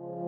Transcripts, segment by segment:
you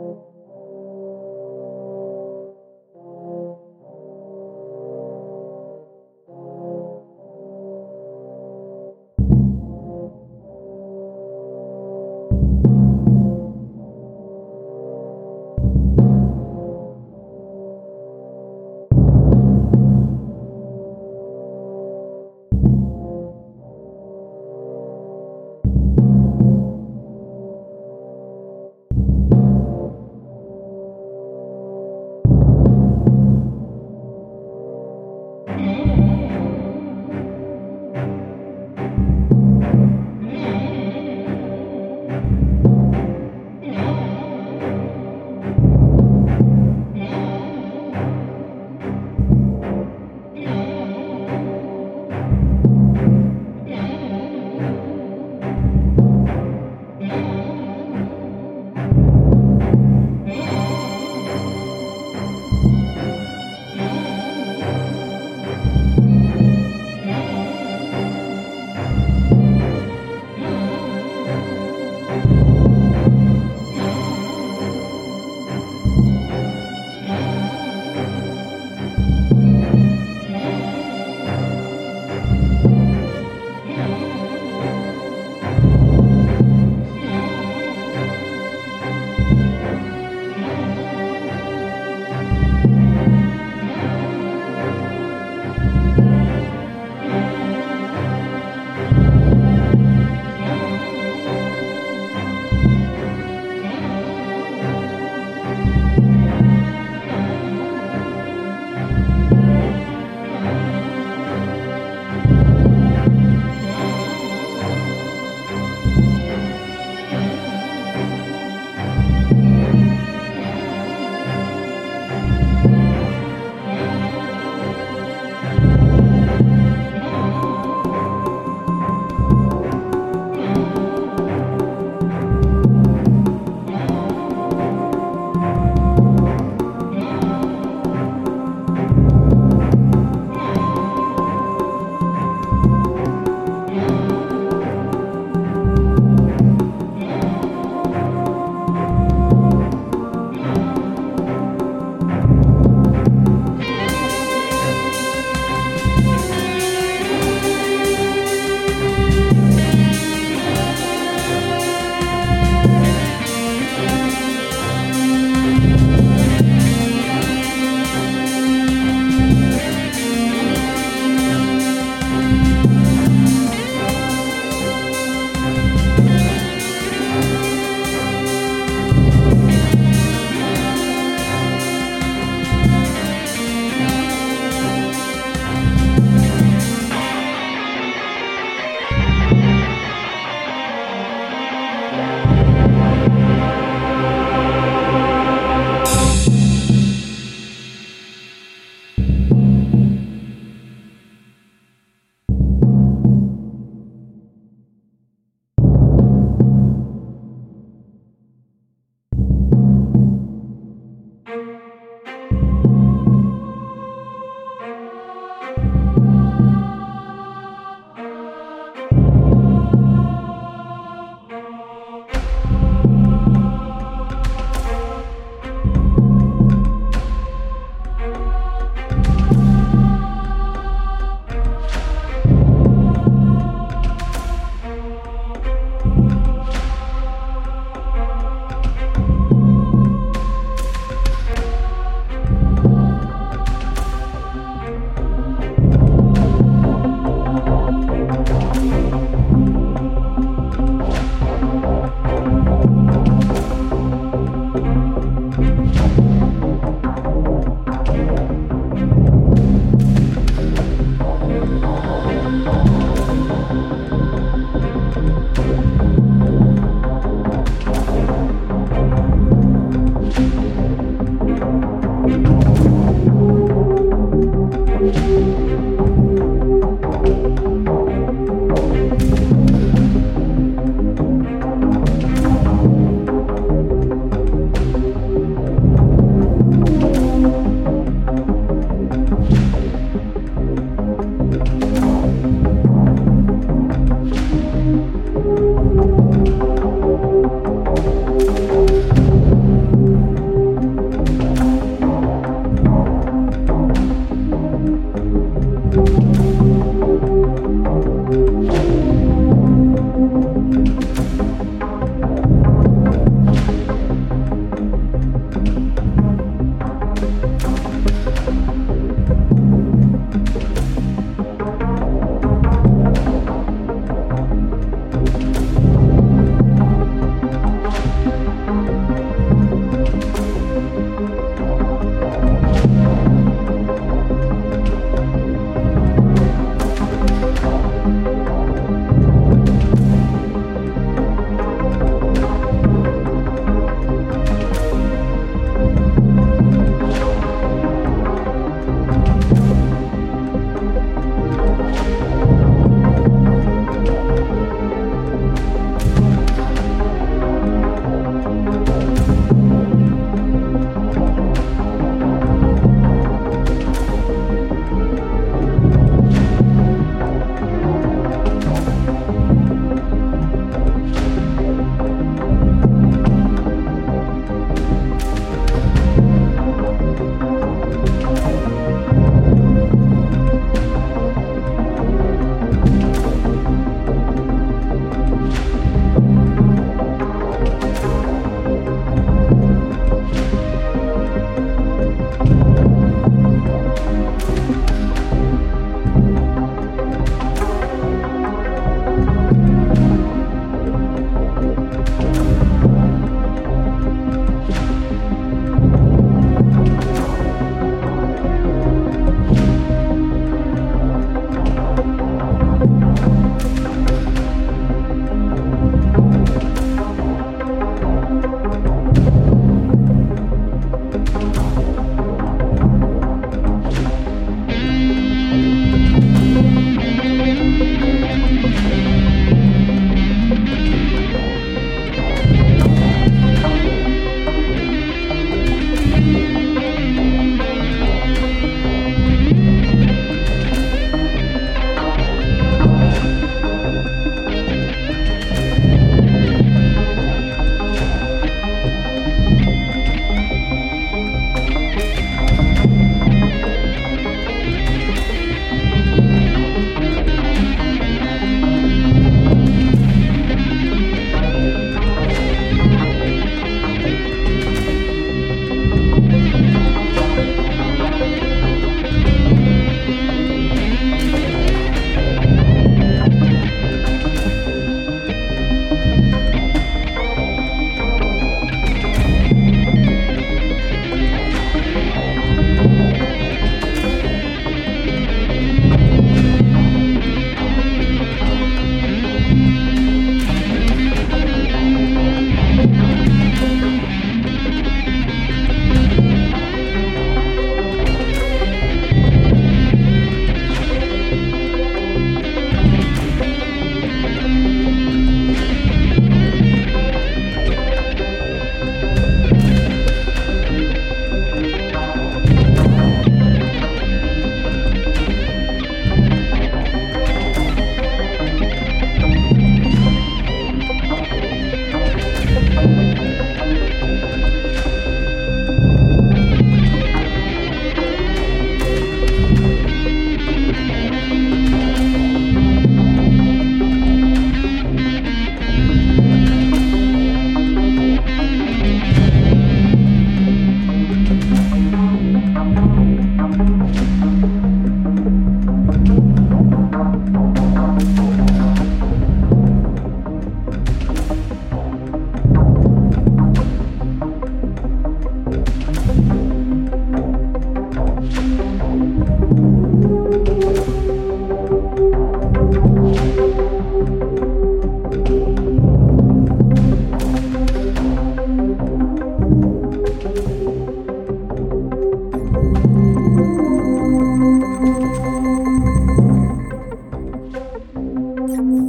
Merci.